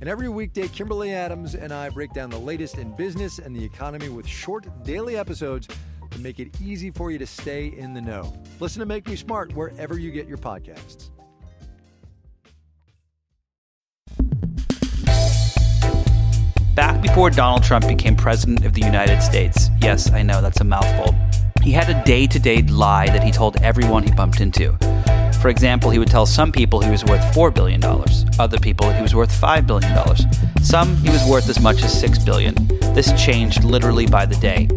And every weekday, Kimberly Adams and I break down the latest in business and the economy with short daily episodes to make it easy for you to stay in the know. Listen to Make Me Smart wherever you get your podcasts. Back before Donald Trump became president of the United States, yes, I know that's a mouthful, he had a day to day lie that he told everyone he bumped into. For example, he would tell some people he was worth $4 billion, other people he was worth $5 billion. Some he was worth as much as 6 billion. This changed literally by the day.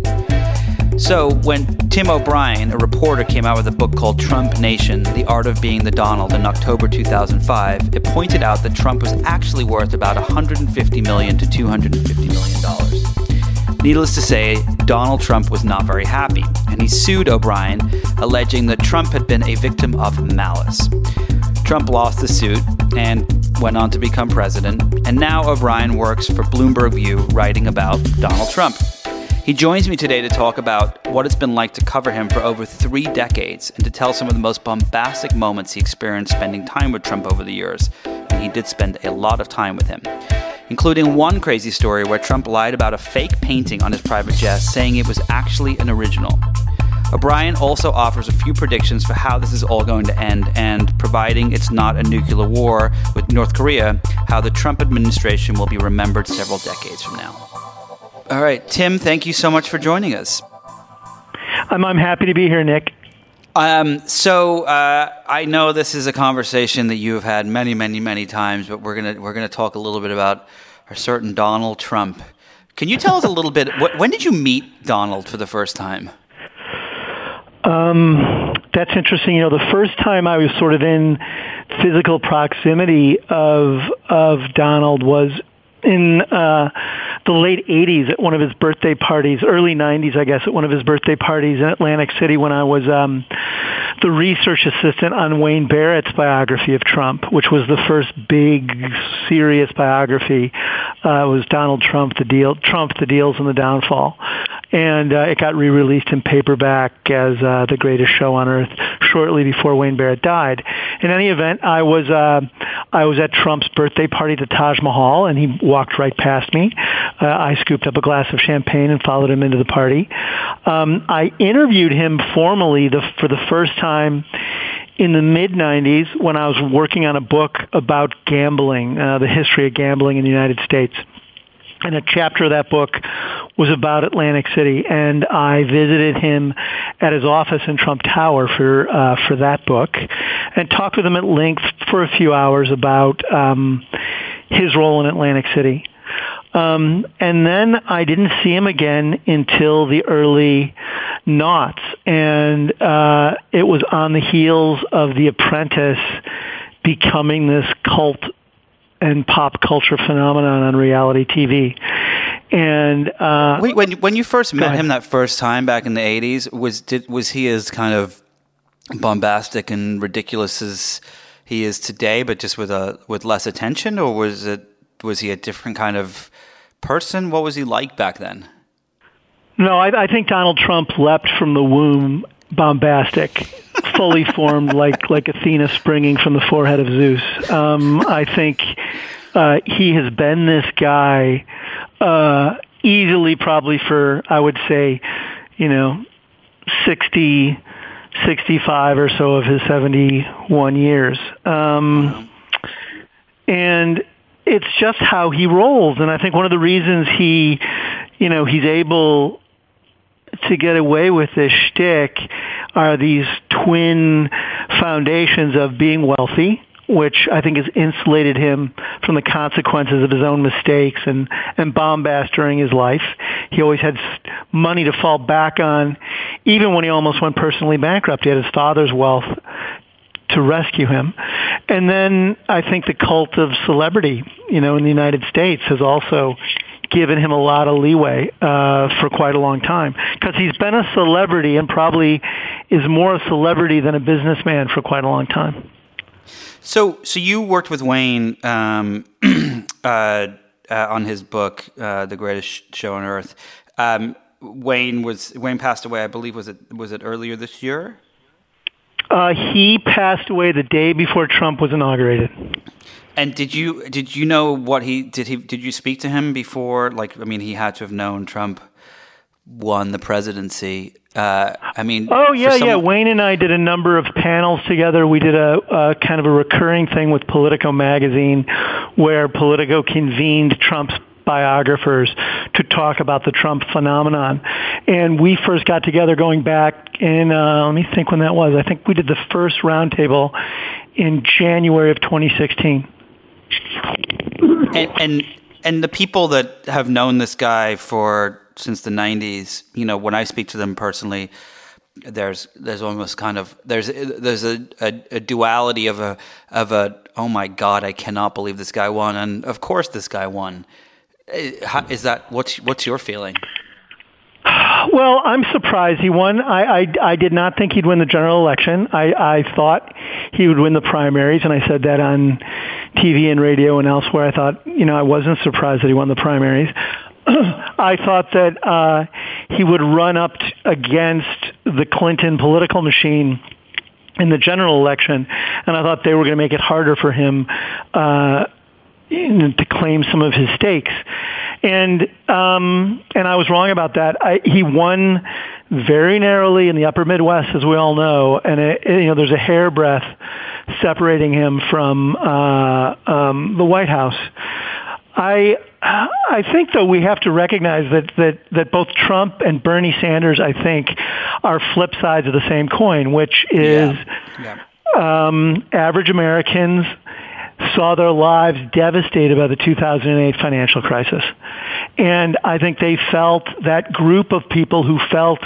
So, when Tim O'Brien, a reporter, came out with a book called Trump Nation The Art of Being the Donald in October 2005, it pointed out that Trump was actually worth about 150 million to $250 million. Needless to say, Donald Trump was not very happy, and he sued O'Brien, alleging that Trump had been a victim of malice. Trump lost the suit and went on to become president, and now O'Brien works for Bloomberg View writing about Donald Trump. He joins me today to talk about what it's been like to cover him for over three decades and to tell some of the most bombastic moments he experienced spending time with Trump over the years. And he did spend a lot of time with him including one crazy story where Trump lied about a fake painting on his private jet, saying it was actually an original. O'Brien also offers a few predictions for how this is all going to end, and providing it's not a nuclear war with North Korea, how the Trump administration will be remembered several decades from now. All right, Tim, thank you so much for joining us. I'm, I'm happy to be here, Nick. Um, so uh, I know this is a conversation that you have had many, many, many times, but we're gonna we're gonna talk a little bit about a certain Donald Trump. Can you tell us a little bit? What, when did you meet Donald for the first time? Um, that's interesting. You know, the first time I was sort of in physical proximity of of Donald was in uh, the late 80s at one of his birthday parties, early 90s, I guess, at one of his birthday parties in Atlantic City when I was um, the research assistant on Wayne Barrett's biography of Trump, which was the first big, serious biography. Uh, it was Donald Trump, the deal, Trump, the deals and the downfall and uh, it got re-released in paperback as uh, the greatest show on earth shortly before Wayne Barrett died. In any event, I was uh, I was at Trump's birthday party at the Taj Mahal, and he walked right past me. Uh, I scooped up a glass of champagne and followed him into the party. Um, I interviewed him formally the, for the first time in the mid 90s when I was working on a book about gambling, uh, the history of gambling in the United States and a chapter of that book was about Atlantic City, and I visited him at his office in Trump Tower for uh, for that book, and talked with him at length for a few hours about um, his role in Atlantic City. Um, and then I didn't see him again until the early noughts, and uh, it was on the heels of The Apprentice becoming this cult and pop culture phenomenon on reality TV. And uh, Wait, when when you first met him that first time back in the '80s, was did was he as kind of bombastic and ridiculous as he is today, but just with a with less attention, or was it was he a different kind of person? What was he like back then? No, I, I think Donald Trump leapt from the womb bombastic, fully formed like like Athena springing from the forehead of Zeus. Um, I think uh, he has been this guy uh, easily, probably for I would say, you know, 60, 65 or so of his 71 years. Um, and it's just how he rolls. And I think one of the reasons he, you know, he's able to get away with this shtick are these twin foundations of being wealthy, which I think has insulated him from the consequences of his own mistakes and, and bombast during his life. He always had money to fall back on, even when he almost went personally bankrupt. He had his father's wealth to rescue him. And then I think the cult of celebrity, you know, in the United States has also given him a lot of leeway uh, for quite a long time because he's been a celebrity and probably is more a celebrity than a businessman for quite a long time. So, so you worked with Wayne um, uh, uh, on his book, uh, "The Greatest Show on Earth." Um, Wayne was Wayne passed away. I believe was it was it earlier this year? Uh, he passed away the day before Trump was inaugurated. And did you did you know what he did he did you speak to him before? Like, I mean, he had to have known Trump won the presidency. Uh, I mean, oh yeah, someone- yeah. Wayne and I did a number of panels together. We did a, a kind of a recurring thing with Politico magazine, where Politico convened Trump's biographers to talk about the Trump phenomenon. And we first got together going back in, uh, let me think when that was. I think we did the first roundtable in January of 2016. And, and and the people that have known this guy for since the 90s, you know, when I speak to them personally, there's there's almost kind of there's there's a, a, a, duality of a of a oh my god I cannot believe this guy won and of course this guy won uh, is that what's what's your feeling? Well, I'm surprised he won. I, I, I did not think he'd win the general election. I, I thought he would win the primaries, and I said that on TV and radio and elsewhere. I thought, you know, I wasn't surprised that he won the primaries. I thought that uh, he would run up t- against the Clinton political machine in the general election, and I thought they were going to make it harder for him uh, to claim some of his stakes. And um, and I was wrong about that. I, he won very narrowly in the Upper Midwest, as we all know, and it, it, you know there's a hairbreadth separating him from uh, um, the White House. I I think though we have to recognize that that that both Trump and Bernie Sanders, I think, are flip sides of the same coin, which is yeah. Yeah. Um, average Americans saw their lives devastated by the 2008 financial crisis. And I think they felt that group of people who felt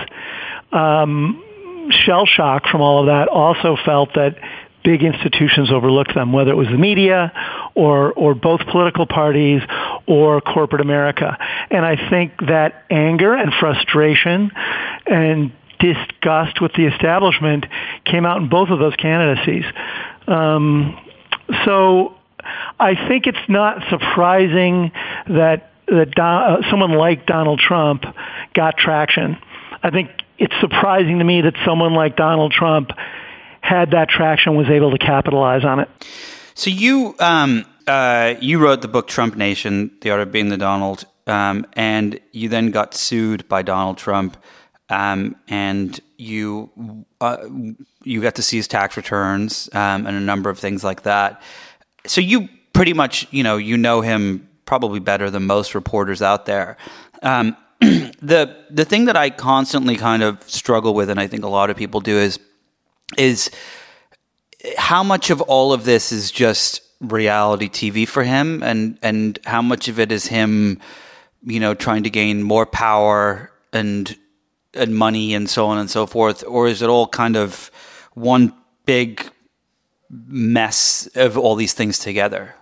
um, shell shock from all of that also felt that big institutions overlooked them, whether it was the media or, or both political parties or corporate America. And I think that anger and frustration and disgust with the establishment came out in both of those candidacies. Um, so I think it's not surprising that that Don, uh, someone like Donald Trump got traction. I think it's surprising to me that someone like Donald Trump had that traction, was able to capitalize on it. So you um, uh, you wrote the book Trump Nation: The Art of Being the Donald, um, and you then got sued by Donald Trump, um, and you uh, you got to see his tax returns um, and a number of things like that. So you pretty much, you know, you know him probably better than most reporters out there. Um, the the thing that I constantly kind of struggle with, and I think a lot of people do, is is how much of all of this is just reality TV for him, and and how much of it is him, you know, trying to gain more power and and money and so on and so forth, or is it all kind of one big mess of all these things together?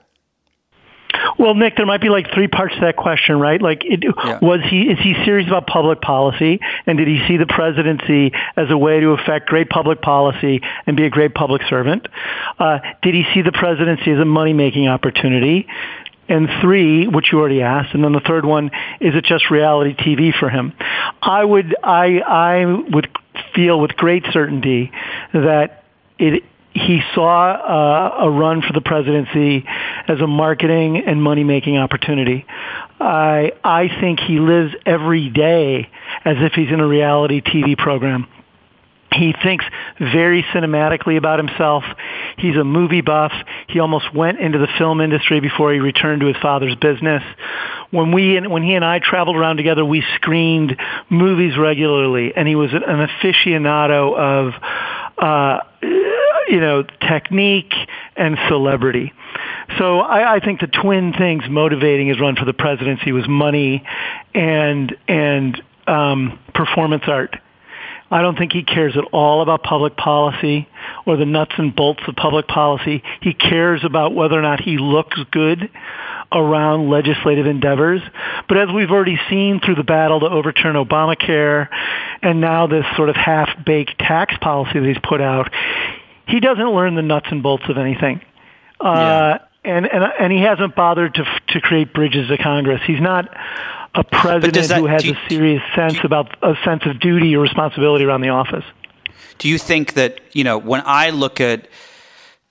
Well, Nick, there might be like three parts to that question, right? Like, it, yeah. was he is he serious about public policy, and did he see the presidency as a way to affect great public policy and be a great public servant? Uh, did he see the presidency as a money making opportunity? And three, which you already asked, and then the third one, is it just reality TV for him? I would, I, I would feel with great certainty that it he saw uh, a run for the presidency as a marketing and money making opportunity. I I think he lives every day as if he's in a reality TV program. He thinks very cinematically about himself. He's a movie buff. He almost went into the film industry before he returned to his father's business. when we when he and I traveled around together, we screened movies regularly, and he was an aficionado of, uh, you know, technique and celebrity. So I, I think the twin things motivating his run for the presidency was money and and um, performance art. I don't think he cares at all about public policy or the nuts and bolts of public policy. He cares about whether or not he looks good around legislative endeavors. But as we've already seen through the battle to overturn Obamacare and now this sort of half-baked tax policy that he's put out, he doesn't learn the nuts and bolts of anything. Uh, yeah. and, and, and he hasn't bothered to, to create bridges to Congress. He's not a president that, who has you, a serious sense you, about a sense of duty or responsibility around the office. Do you think that you know when I look at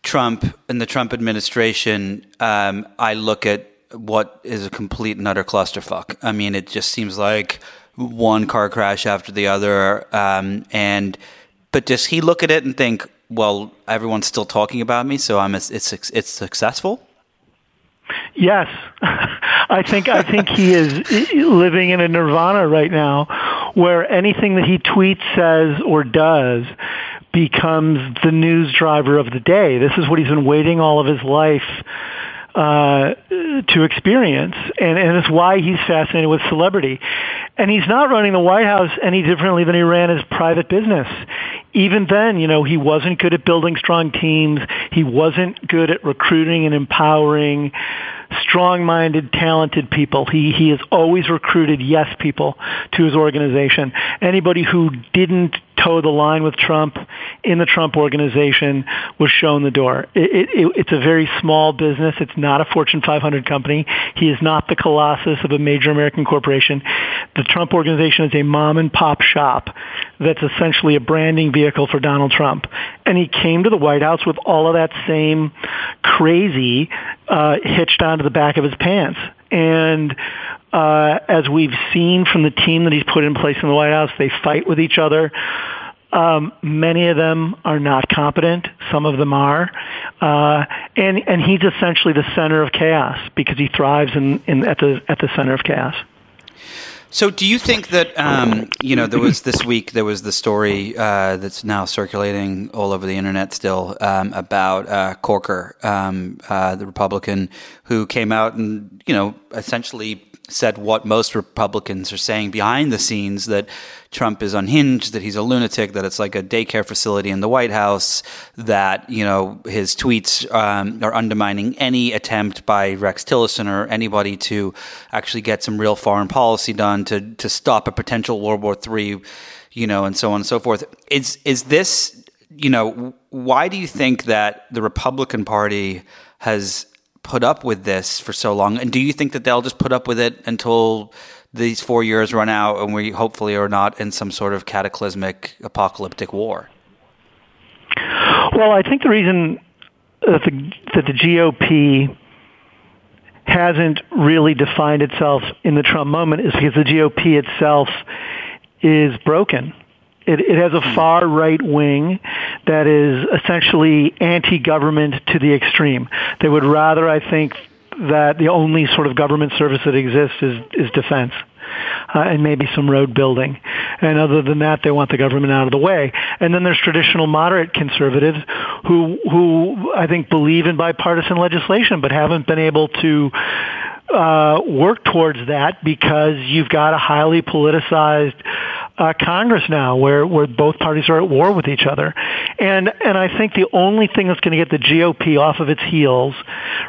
Trump and the Trump administration, um, I look at what is a complete and utter clusterfuck. I mean, it just seems like one car crash after the other, um, and but does he look at it and think, well, everyone's still talking about me, so I'm it's it's successful? Yes, I think I think he is living in a nirvana right now, where anything that he tweets, says, or does becomes the news driver of the day. This is what he's been waiting all of his life uh, to experience, and, and it's why he's fascinated with celebrity. And he's not running the White House any differently than he ran his private business. Even then, you know, he wasn't good at building strong teams. He wasn't good at recruiting and empowering strong-minded, talented people. He he has always recruited yes people to his organization. Anybody who didn't toe the line with Trump in the Trump organization was shown the door. It, it, it's a very small business. It's not a Fortune 500 company. He is not the colossus of a major American corporation. The Trump organization is a mom and pop shop that's essentially a branding vehicle for Donald Trump. And he came to the White House with all of that same crazy uh, hitched onto the back of his pants. And uh, as we've seen from the team that he's put in place in the White House, they fight with each other. Um, many of them are not competent. Some of them are, uh, and and he's essentially the center of chaos because he thrives in, in at the at the center of chaos. So, do you think that um, you know there was this week there was the story uh, that's now circulating all over the internet still um, about uh, Corker, um, uh, the Republican who came out and you know essentially said what most Republicans are saying behind the scenes that Trump is unhinged, that he's a lunatic, that it's like a daycare facility in the White House, that, you know, his tweets um, are undermining any attempt by Rex Tillerson or anybody to actually get some real foreign policy done to, to stop a potential World War III, you know, and so on and so forth. Is, is this, you know, why do you think that the Republican Party has put up with this for so long? And do you think that they'll just put up with it until these four years run out and we hopefully are not in some sort of cataclysmic apocalyptic war? Well, I think the reason that the, that the GOP hasn't really defined itself in the Trump moment is because the GOP itself is broken. It, it has a hmm. far right wing that is essentially anti-government to the extreme. They would rather, I think, that the only sort of government service that exists is, is defense. Uh, and maybe some road building. And other than that, they want the government out of the way. And then there's traditional moderate conservatives who, who I think believe in bipartisan legislation, but haven't been able to uh, work towards that because you've got a highly politicized uh, Congress now, where where both parties are at war with each other, and and I think the only thing that's going to get the GOP off of its heels.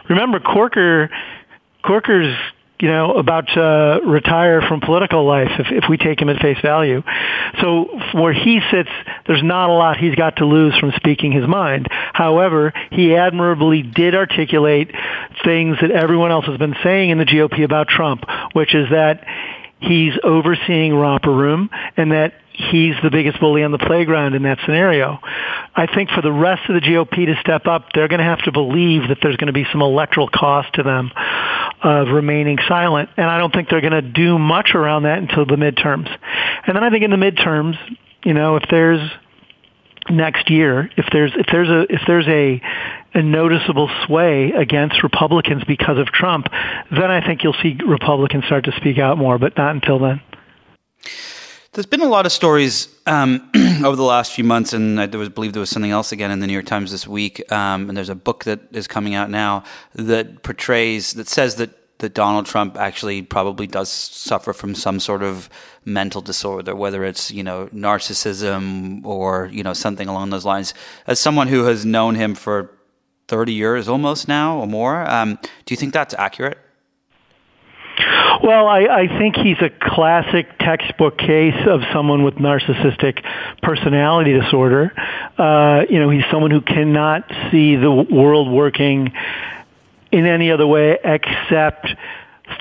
Remember, Corker, Corker's you know, about to retire from political life if, if we take him at face value. So where he sits, there's not a lot he's got to lose from speaking his mind. However, he admirably did articulate things that everyone else has been saying in the GOP about Trump, which is that he's overseeing romper room and that he's the biggest bully on the playground in that scenario. I think for the rest of the GOP to step up, they're going to have to believe that there's going to be some electoral cost to them of remaining silent. And I don't think they're going to do much around that until the midterms. And then I think in the midterms, you know, if there's next year, if there's if there's a if there's a a noticeable sway against Republicans because of Trump, then I think you'll see Republicans start to speak out more, but not until then. There's been a lot of stories um, over the last few months, and I was, believe there was something else again in the New York Times this week. Um, and there's a book that is coming out now that portrays, that says that, that Donald Trump actually probably does suffer from some sort of mental disorder, whether it's you know narcissism or you know something along those lines. As someone who has known him for 30 years almost now or more, um, do you think that's accurate? Well, I, I think he's a classic textbook case of someone with narcissistic personality disorder. Uh, you know, he's someone who cannot see the world working in any other way except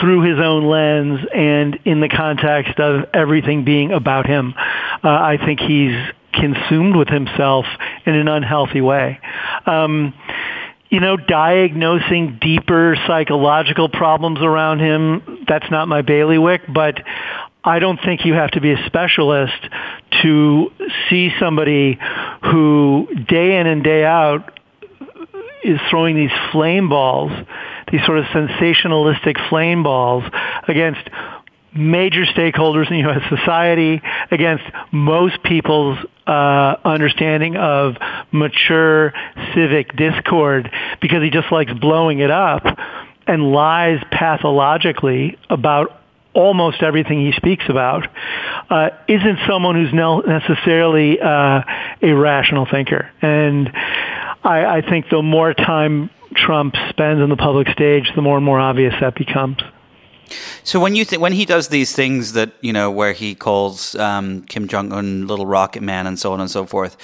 through his own lens and in the context of everything being about him. Uh, I think he's consumed with himself in an unhealthy way. Um, you know, diagnosing deeper psychological problems around him, that's not my bailiwick, but I don't think you have to be a specialist to see somebody who day in and day out is throwing these flame balls, these sort of sensationalistic flame balls against major stakeholders in U.S. society, against most people's uh, understanding of mature civic discord, because he just likes blowing it up and lies pathologically about almost everything he speaks about, uh, isn't someone who's necessarily uh, a rational thinker. And I, I think the more time Trump spends on the public stage, the more and more obvious that becomes. So when you th- when he does these things that you know where he calls um, Kim Jong Un little rocket man and so on and so forth,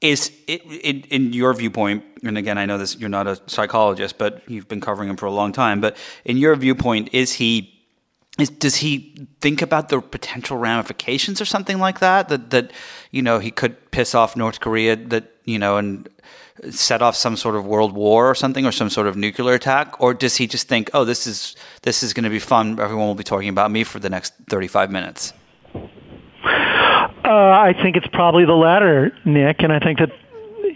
is it, it, in your viewpoint? And again, I know this you're not a psychologist, but you've been covering him for a long time. But in your viewpoint, is he? Is, does he think about the potential ramifications or something like that? That that you know he could piss off North Korea. That you know and set off some sort of world war or something or some sort of nuclear attack? Or does he just think oh this is this is going to be fun. Everyone will be talking about me for the next 35 minutes uh, i think it's probably the latter nick and i think that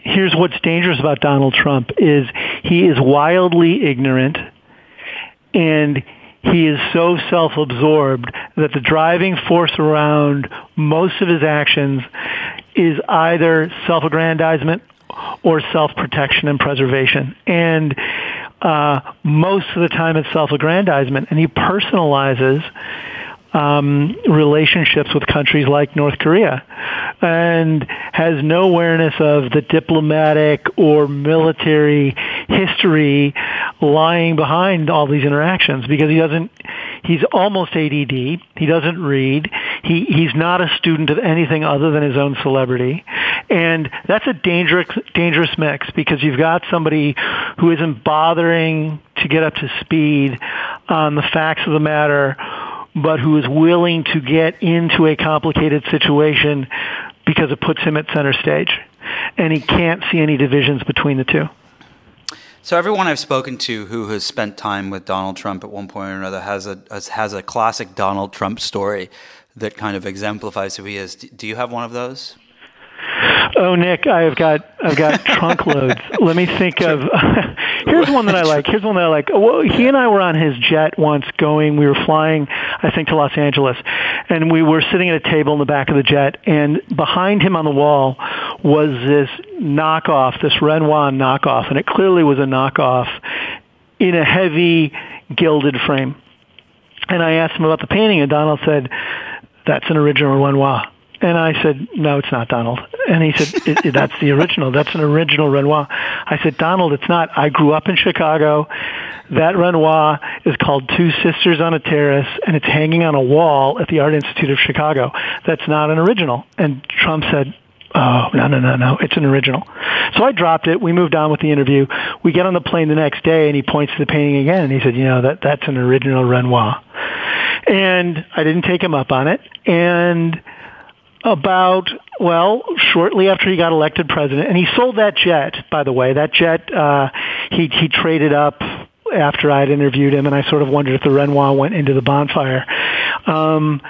here's what's dangerous about donald trump is he is wildly ignorant and he is so self-absorbed that the driving force around most of his actions is either self-aggrandizement or self-protection and preservation. And uh, most of the time it's self-aggrandizement, and he personalizes um, relationships with countries like North Korea and has no awareness of the diplomatic or military history lying behind all these interactions because he doesn't he's almost ADD he doesn't read he he's not a student of anything other than his own celebrity and that's a dangerous dangerous mix because you've got somebody who isn't bothering to get up to speed on the facts of the matter but who is willing to get into a complicated situation because it puts him at center stage. And he can't see any divisions between the two. So everyone I've spoken to who has spent time with Donald Trump at one point or another has a has a classic Donald Trump story that kind of exemplifies who he is. Do you have one of those? Oh, Nick, I've got I've got trunk loads. Let me think of. here's one that I like. Here's one that I like. Well, he and I were on his jet once, going. We were flying, I think, to Los Angeles, and we were sitting at a table in the back of the jet, and behind him on the wall was this knockoff, this Renoir knockoff, and it clearly was a knockoff in a heavy gilded frame. And I asked him about the painting, and Donald said, "That's an original Renoir." And I said, no, it's not Donald. And he said, that's the original. That's an original Renoir. I said, Donald, it's not. I grew up in Chicago. That Renoir is called Two Sisters on a Terrace, and it's hanging on a wall at the Art Institute of Chicago. That's not an original. And Trump said, Oh, no, no, no, no. It's an original. So I dropped it. We moved on with the interview. We get on the plane the next day and he points to the painting again and he said, you know, that, that's an original Renoir. And I didn't take him up on it. And about well shortly after he got elected president and he sold that jet by the way. That jet uh he he traded up after I'd interviewed him and I sort of wondered if the Renoir went into the bonfire. Um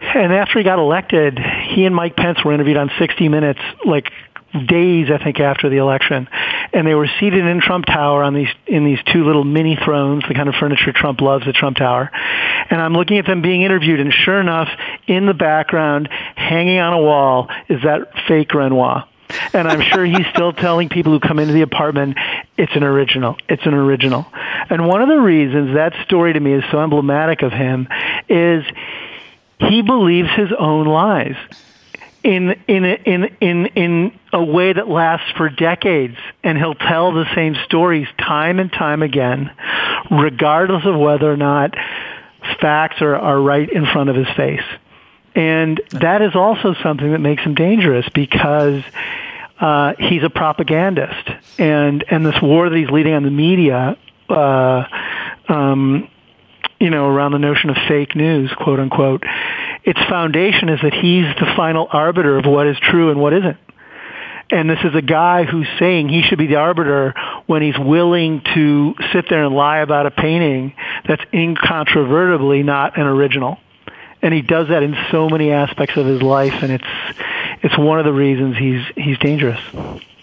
and after he got elected he and Mike Pence were interviewed on 60 minutes like days, I think, after the election, and they were seated in Trump Tower on these in these two little mini thrones, the kind of furniture Trump loves at Trump Tower. And I'm looking at them being interviewed, and sure enough, in the background, hanging on a wall, is that fake Renoir. And I'm sure he's still telling people who come into the apartment, it's an original. It's an original. And one of the reasons that story to me is so emblematic of him is he believes his own lies in in in in in a way that lasts for decades and he'll tell the same stories time and time again regardless of whether or not facts are, are right in front of his face. And that is also something that makes him dangerous because uh, he's a propagandist. And and this war that he's leading on the media uh, um, you know around the notion of fake news quote unquote its foundation is that he's the final arbiter of what is true and what isn't. And this is a guy who's saying he should be the arbiter when he's willing to sit there and lie about a painting that's incontrovertibly not an original. And he does that in so many aspects of his life, and it's it's one of the reasons he's he's dangerous.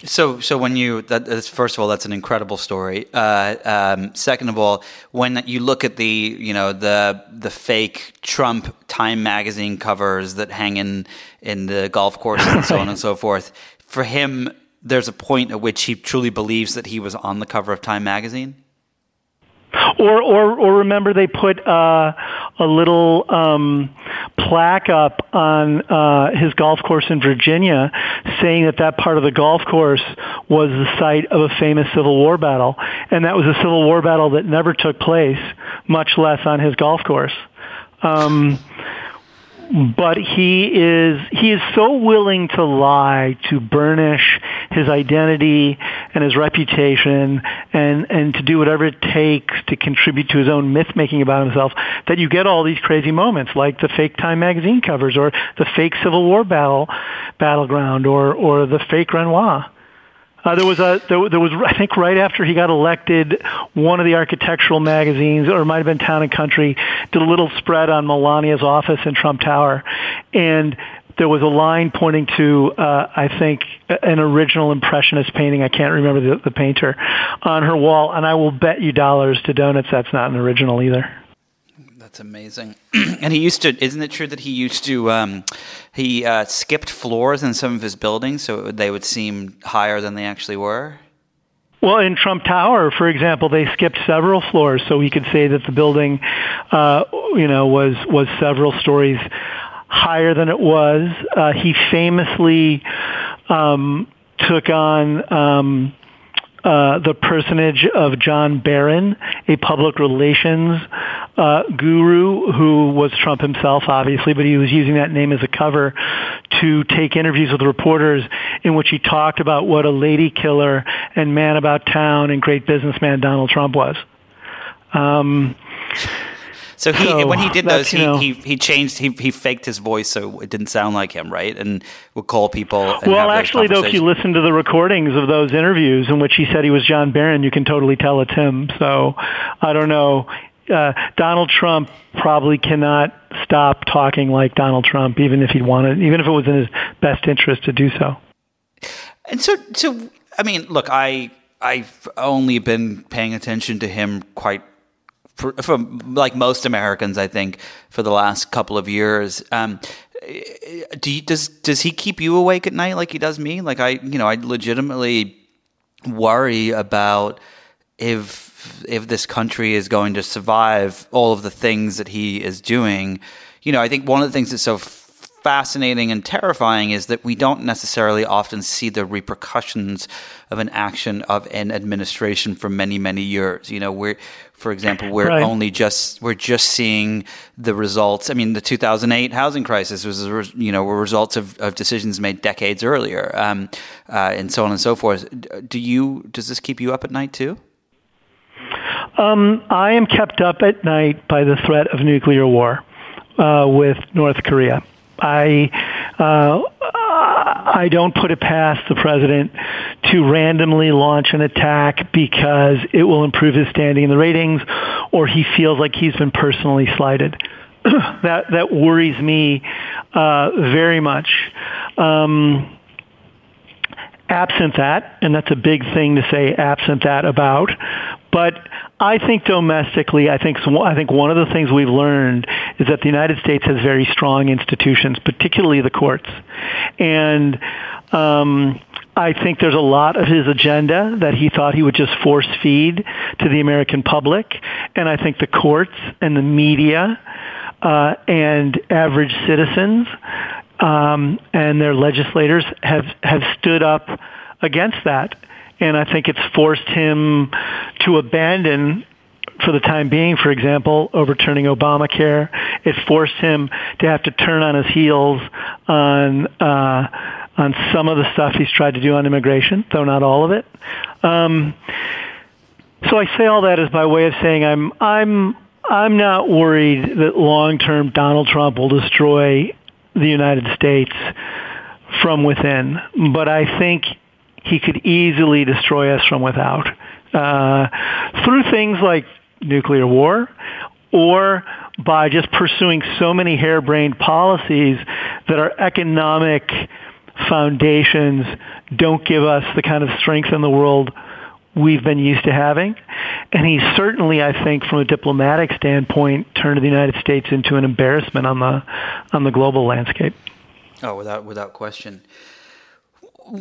So, so when you that is first of all, that's an incredible story. Uh, um, second of all, when you look at the you know the the fake Trump Time magazine covers that hang in in the golf courses and so on and so forth, for him, there's a point at which he truly believes that he was on the cover of Time magazine. Or, or, or remember they put uh, a little um, plaque up on uh, his golf course in Virginia, saying that that part of the golf course was the site of a famous Civil War battle, and that was a Civil War battle that never took place, much less on his golf course. Um, but he is he is so willing to lie to burnish his identity and his reputation and and to do whatever it takes to contribute to his own myth making about himself that you get all these crazy moments like the fake Time magazine covers or the fake Civil War battle battleground or or the fake Renoir. Uh, there was a there, there was I think right after he got elected, one of the architectural magazines, or it might have been Town and Country, did a little spread on Melania's office in Trump Tower, and there was a line pointing to uh, I think an original impressionist painting. I can't remember the, the painter on her wall, and I will bet you dollars to donuts that's not an original either. That's amazing. and he used to, isn't it true that he used to, um, he uh, skipped floors in some of his buildings so they would seem higher than they actually were? Well, in Trump Tower, for example, they skipped several floors, so we could say that the building, uh, you know, was was several stories higher than it was. Uh, he famously um, took on um, uh, the personage of John Barron, a public relations uh, guru who was Trump himself, obviously, but he was using that name as a cover to take interviews with reporters in which he talked about what a lady killer and man about town and great businessman Donald Trump was. Um, so he so when he did those, he, know, he he changed he he faked his voice so it didn't sound like him, right? And would call people. well, actually, though, if you listen to the recordings of those interviews in which he said he was John Barron, you can totally tell it's him. So I don't know. Uh, Donald Trump probably cannot stop talking like Donald Trump, even if he wanted, even if it was in his best interest to do so. And so, so I mean, look, I I've only been paying attention to him quite for, for, like most Americans, I think, for the last couple of years. Um, do you, does does he keep you awake at night like he does me? Like I, you know, I legitimately worry about if if this country is going to survive all of the things that he is doing. You know, I think one of the things that's so fascinating and terrifying is that we don't necessarily often see the repercussions of an action of an administration for many many years you know we're for example we're right. only just we're just seeing the results i mean the 2008 housing crisis was you know were results of, of decisions made decades earlier um, uh, and so on and so forth do you does this keep you up at night too um, I am kept up at night by the threat of nuclear war uh, with North Korea. I uh, I don't put it past the president to randomly launch an attack because it will improve his standing in the ratings, or he feels like he's been personally slighted. that that worries me uh, very much. Um, absent that, and that's a big thing to say absent that about. But I think domestically, I think I think one of the things we've learned is that the United States has very strong institutions, particularly the courts, and um, I think there's a lot of his agenda that he thought he would just force feed to the American public, and I think the courts and the media uh, and average citizens um, and their legislators have have stood up against that, and I think it's forced him to abandon. For the time being, for example, overturning Obamacare, it forced him to have to turn on his heels on uh, on some of the stuff he's tried to do on immigration, though not all of it. Um, so I say all that as by way of saying I'm I'm I'm not worried that long term Donald Trump will destroy the United States from within, but I think he could easily destroy us from without uh, through things like nuclear war or by just pursuing so many harebrained policies that our economic foundations don't give us the kind of strength in the world we've been used to having. And he certainly, I think, from a diplomatic standpoint, turned the United States into an embarrassment on the on the global landscape. Oh, without without question.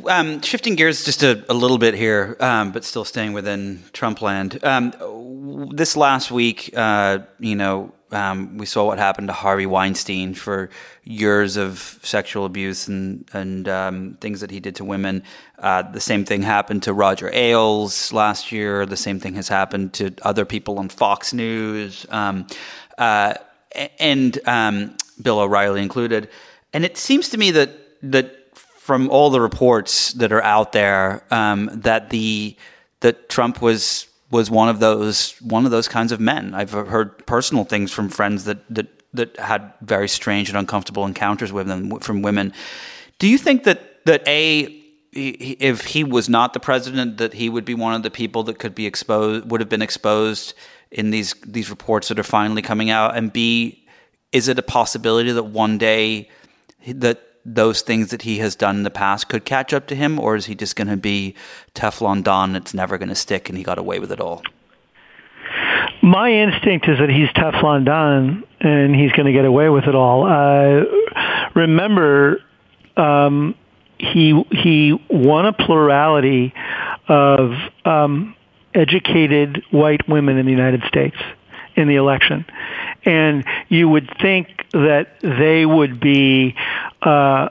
Um, shifting gears just a, a little bit here, um, but still staying within Trump land. Um, this last week, uh, you know, um, we saw what happened to Harvey Weinstein for years of sexual abuse and and um, things that he did to women. Uh, the same thing happened to Roger Ailes last year. The same thing has happened to other people on Fox News, um, uh, and Bill O'Reilly included. And it seems to me that that from all the reports that are out there, um, that the that Trump was was one of those one of those kinds of men. I've heard personal things from friends that that that had very strange and uncomfortable encounters with them from women. Do you think that that a if he was not the president, that he would be one of the people that could be exposed, would have been exposed in these these reports that are finally coming out? And B, is it a possibility that one day that those things that he has done in the past could catch up to him, or is he just going to be Teflon Don? It's never going to stick, and he got away with it all. My instinct is that he's Teflon Don, and he's going to get away with it all. Uh, remember, um, he he won a plurality of um, educated white women in the United States in the election. And you would think that they would be uh,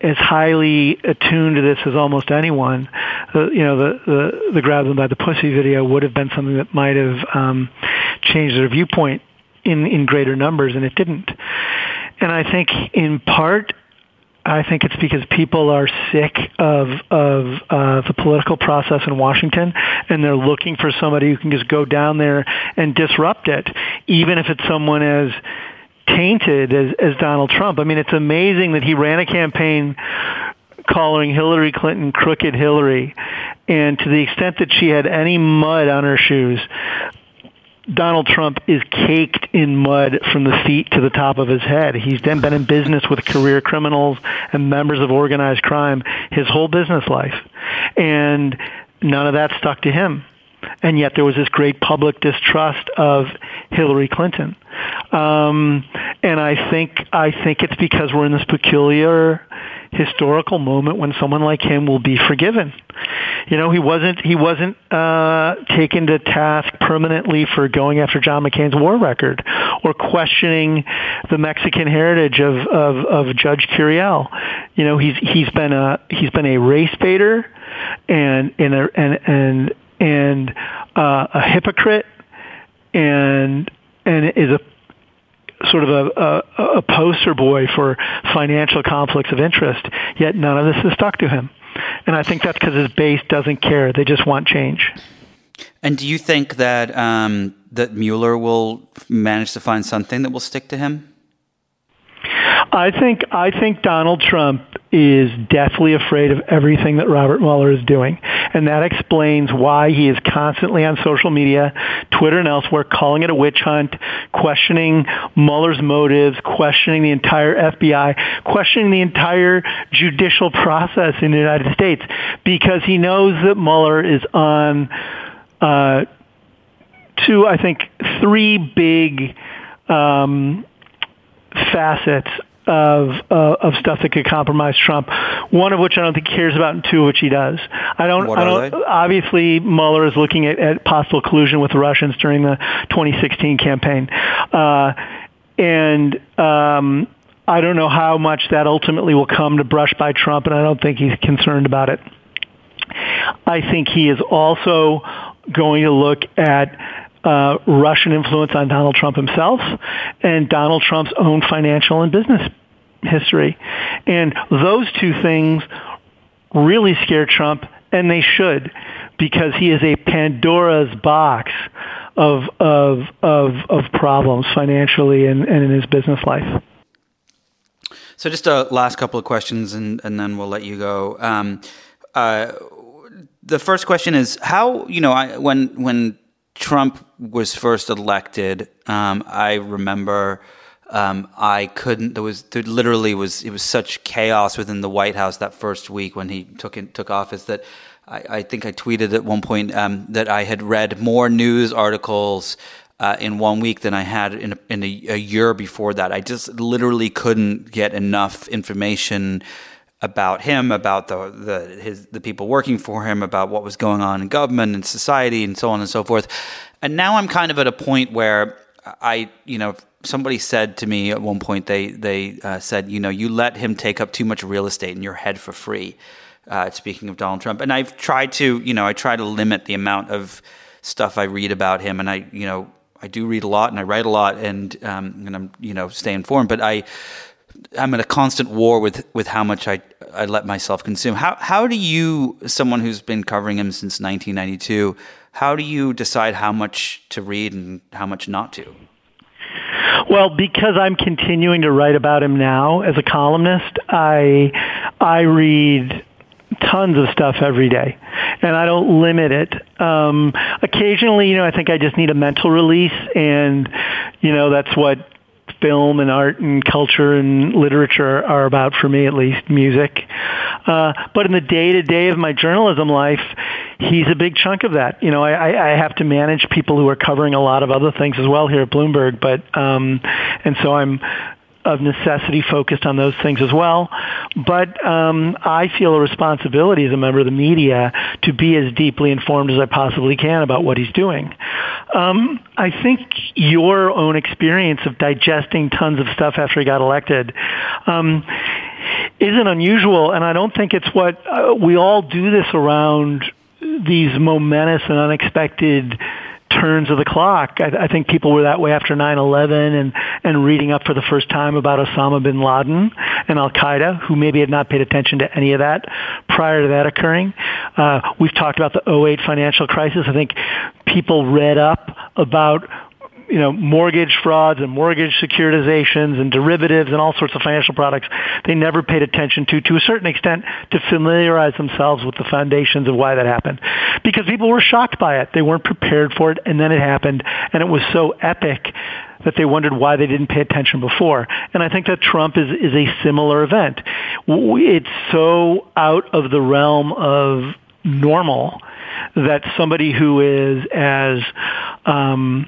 as highly attuned to this as almost anyone. Uh, you know, the, the the grab them by the pussy video would have been something that might have um, changed their viewpoint in in greater numbers, and it didn't. And I think in part I think it's because people are sick of of uh, the political process in Washington, and they're looking for somebody who can just go down there and disrupt it, even if it's someone as tainted as, as Donald Trump. I mean, it's amazing that he ran a campaign calling Hillary Clinton crooked Hillary, and to the extent that she had any mud on her shoes, Donald Trump is caked in mud from the feet to the top of his head. He's then been in business with career criminals and members of organized crime his whole business life. And none of that stuck to him. And yet there was this great public distrust of Hillary Clinton. Um, and I think, I think it's because we're in this peculiar historical moment when someone like him will be forgiven. You know, he wasn't he wasn't uh, taken to task permanently for going after John McCain's war record or questioning the Mexican heritage of of, of Judge Curiel. You know, he's he's been a he's been a race baiter and and a, and and and uh, a hypocrite and and is a sort of a, a, a poster boy for financial conflicts of interest, yet none of this has stuck to him. And I think that's because his base doesn't care. They just want change. And do you think that um, that Mueller will manage to find something that will stick to him? I think I think Donald Trump is deathly afraid of everything that Robert Mueller is doing. And that explains why he is constantly on social media, Twitter and elsewhere, calling it a witch hunt, questioning Mueller's motives, questioning the entire FBI, questioning the entire judicial process in the United States, because he knows that Mueller is on uh, two, I think, three big um, facets of uh, of stuff that could compromise Trump. One of which I don't think he cares about, and two of which he does. I don't. What I don't. They? Obviously, Mueller is looking at, at, possible collusion with the Russians during the 2016 campaign, uh, and. Um, I don't know how much that ultimately will come to brush by Trump, and I don't think he's concerned about it. I think he is also going to look at uh, Russian influence on Donald Trump himself and Donald Trump's own financial and business history. And those two things really scare Trump, and they should, because he is a Pandora's box of of of, of problems financially and, and in his business life. So, just a last couple of questions, and, and then we'll let you go. Um, uh, the first question is how you know I, when when Trump was first elected, um, I remember um, I couldn't. There was there literally was it was such chaos within the White House that first week when he took in, took office that I, I, think I tweeted at one point um, that I had read more news articles. Uh, in one week than I had in, a, in a, a year before that. I just literally couldn't get enough information about him, about the the his the people working for him, about what was going on in government and society, and so on and so forth. And now I'm kind of at a point where I, you know, somebody said to me at one point they they uh, said, you know, you let him take up too much real estate in your head for free. Uh, speaking of Donald Trump, and I've tried to, you know, I try to limit the amount of stuff I read about him, and I, you know, I do read a lot and I write a lot, and um, and I'm, you know, stay informed, but I I'm in a constant war with with how much I I let myself consume. How how do you, someone who's been covering him since 1992, how do you decide how much to read and how much not to? Well, because I'm continuing to write about him now as a columnist, I I read tons of stuff every day and I don't limit it. Um, occasionally, you know, I think I just need a mental release and, you know, that's what film and art and culture and literature are about for me at least music. Uh, but in the day to day of my journalism life he's a big chunk of that. You know I, I have to manage people who are covering a lot of other things as well here at bloomberg but um and so i'm of necessity focused on those things as well. But um, I feel a responsibility as a member of the media to be as deeply informed as I possibly can about what he's doing. Um, I think your own experience of digesting tons of stuff after he got elected um, isn't unusual, and I don't think it's what uh, we all do this around these momentous and unexpected turns of the clock. I, I think people were that way after 9/11 and and reading up for the first time about Osama bin Laden and Al Qaeda, who maybe had not paid attention to any of that prior to that occurring. Uh, we've talked about the 08 financial crisis. I think people read up about you know, mortgage frauds and mortgage securitizations and derivatives and all sorts of financial products they never paid attention to, to a certain extent, to familiarize themselves with the foundations of why that happened. Because people were shocked by it. They weren't prepared for it, and then it happened, and it was so epic that they wondered why they didn't pay attention before. And I think that Trump is, is a similar event. It's so out of the realm of normal that somebody who is as um,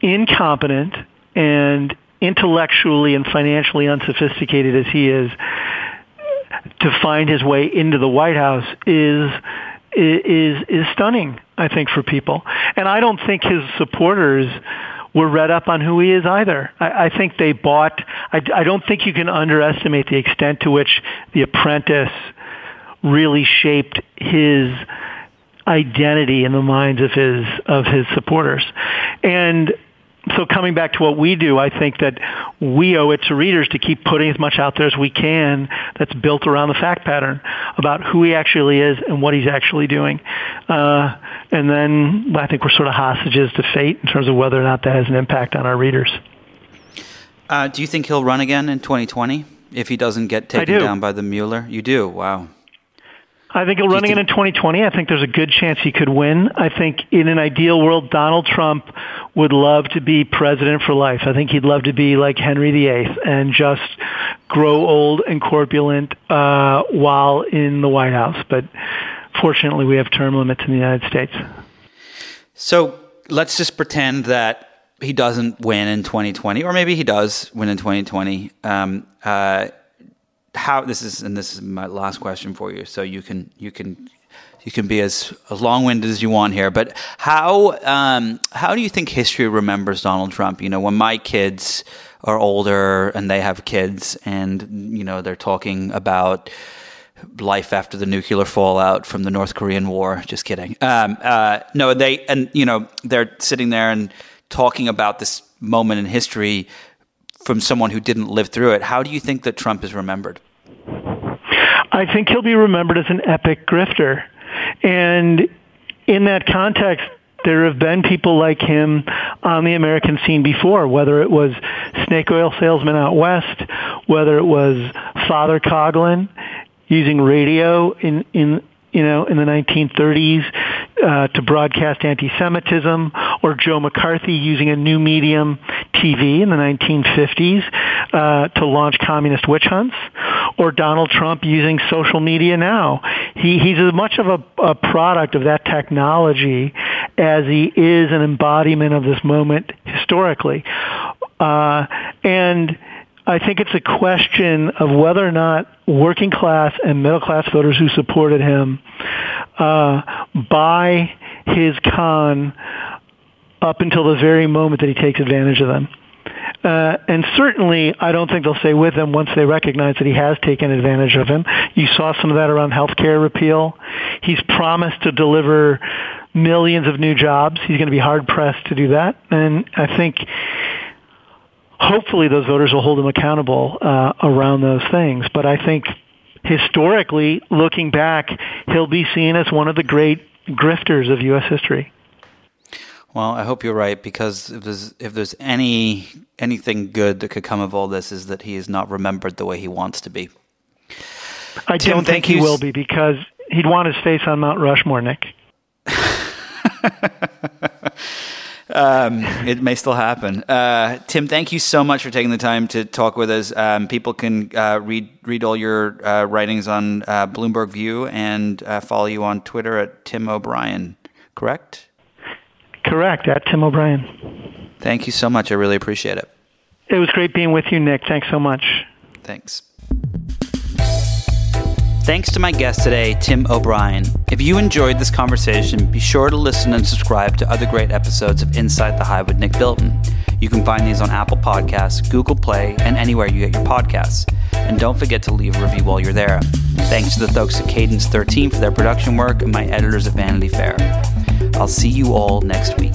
incompetent and intellectually and financially unsophisticated as he is to find his way into the White House is is is stunning I think for people and I don't think his supporters were read up on who he is either. I, I think they bought. I, I don't think you can underestimate the extent to which The Apprentice really shaped his identity in the minds of his of his supporters. And so coming back to what we do, I think that we owe it to readers to keep putting as much out there as we can that's built around the fact pattern about who he actually is and what he's actually doing. Uh, and then I think we're sort of hostages to fate in terms of whether or not that has an impact on our readers. Uh, do you think he'll run again in 2020? if he doesn't get taken do. down by the Mueller? You do. Wow. I think he'll running think- in in 2020. I think there's a good chance he could win. I think in an ideal world, Donald Trump would love to be president for life. I think he'd love to be like Henry VIII and just grow old and corpulent uh, while in the White House. But fortunately, we have term limits in the United States. So let's just pretend that he doesn't win in 2020, or maybe he does win in 2020. Um, uh, how this is, and this is my last question for you, so you can you can you can be as, as long-winded as you want here. But how um, how do you think history remembers Donald Trump? You know, when my kids are older and they have kids, and you know they're talking about life after the nuclear fallout from the North Korean War. Just kidding. Um, uh, no, they and you know they're sitting there and talking about this moment in history from someone who didn't live through it. How do you think that Trump is remembered? I think he'll be remembered as an epic grifter. And in that context, there have been people like him on the American scene before, whether it was snake oil salesman out west, whether it was Father Coughlin using radio in, in you know, in the 1930s uh, to broadcast anti-Semitism, or Joe McCarthy using a new medium, TV, in the 1950s uh, to launch communist witch hunts, or Donald Trump using social media now. He, he's as much of a, a product of that technology as he is an embodiment of this moment historically. Uh, and I think it's a question of whether or not working class and middle class voters who supported him uh, buy his con up until the very moment that he takes advantage of them. Uh, and certainly, I don't think they'll stay with him once they recognize that he has taken advantage of him. You saw some of that around health care repeal. He's promised to deliver millions of new jobs. He's going to be hard pressed to do that. And I think hopefully those voters will hold him accountable uh, around those things. But I think historically, looking back, he'll be seen as one of the great grifters of U.S. history. Well, I hope you're right because if there's if there's any anything good that could come of all this is that he is not remembered the way he wants to be. I Tim, don't think he will be because he'd want his face on Mount Rushmore, Nick. Um, it may still happen. Uh, Tim, thank you so much for taking the time to talk with us. Um, people can uh, read read all your uh, writings on uh, Bloomberg View and uh, follow you on Twitter at Tim O'Brien. Correct? Correct, at Tim O'Brien. Thank you so much. I really appreciate it. It was great being with you, Nick. Thanks so much. Thanks. Thanks to my guest today, Tim O'Brien. If you enjoyed this conversation, be sure to listen and subscribe to other great episodes of Inside the Hive with Nick Bilton. You can find these on Apple Podcasts, Google Play, and anywhere you get your podcasts. And don't forget to leave a review while you're there. Thanks to the folks at Cadence 13 for their production work and my editors at Vanity Fair. I'll see you all next week.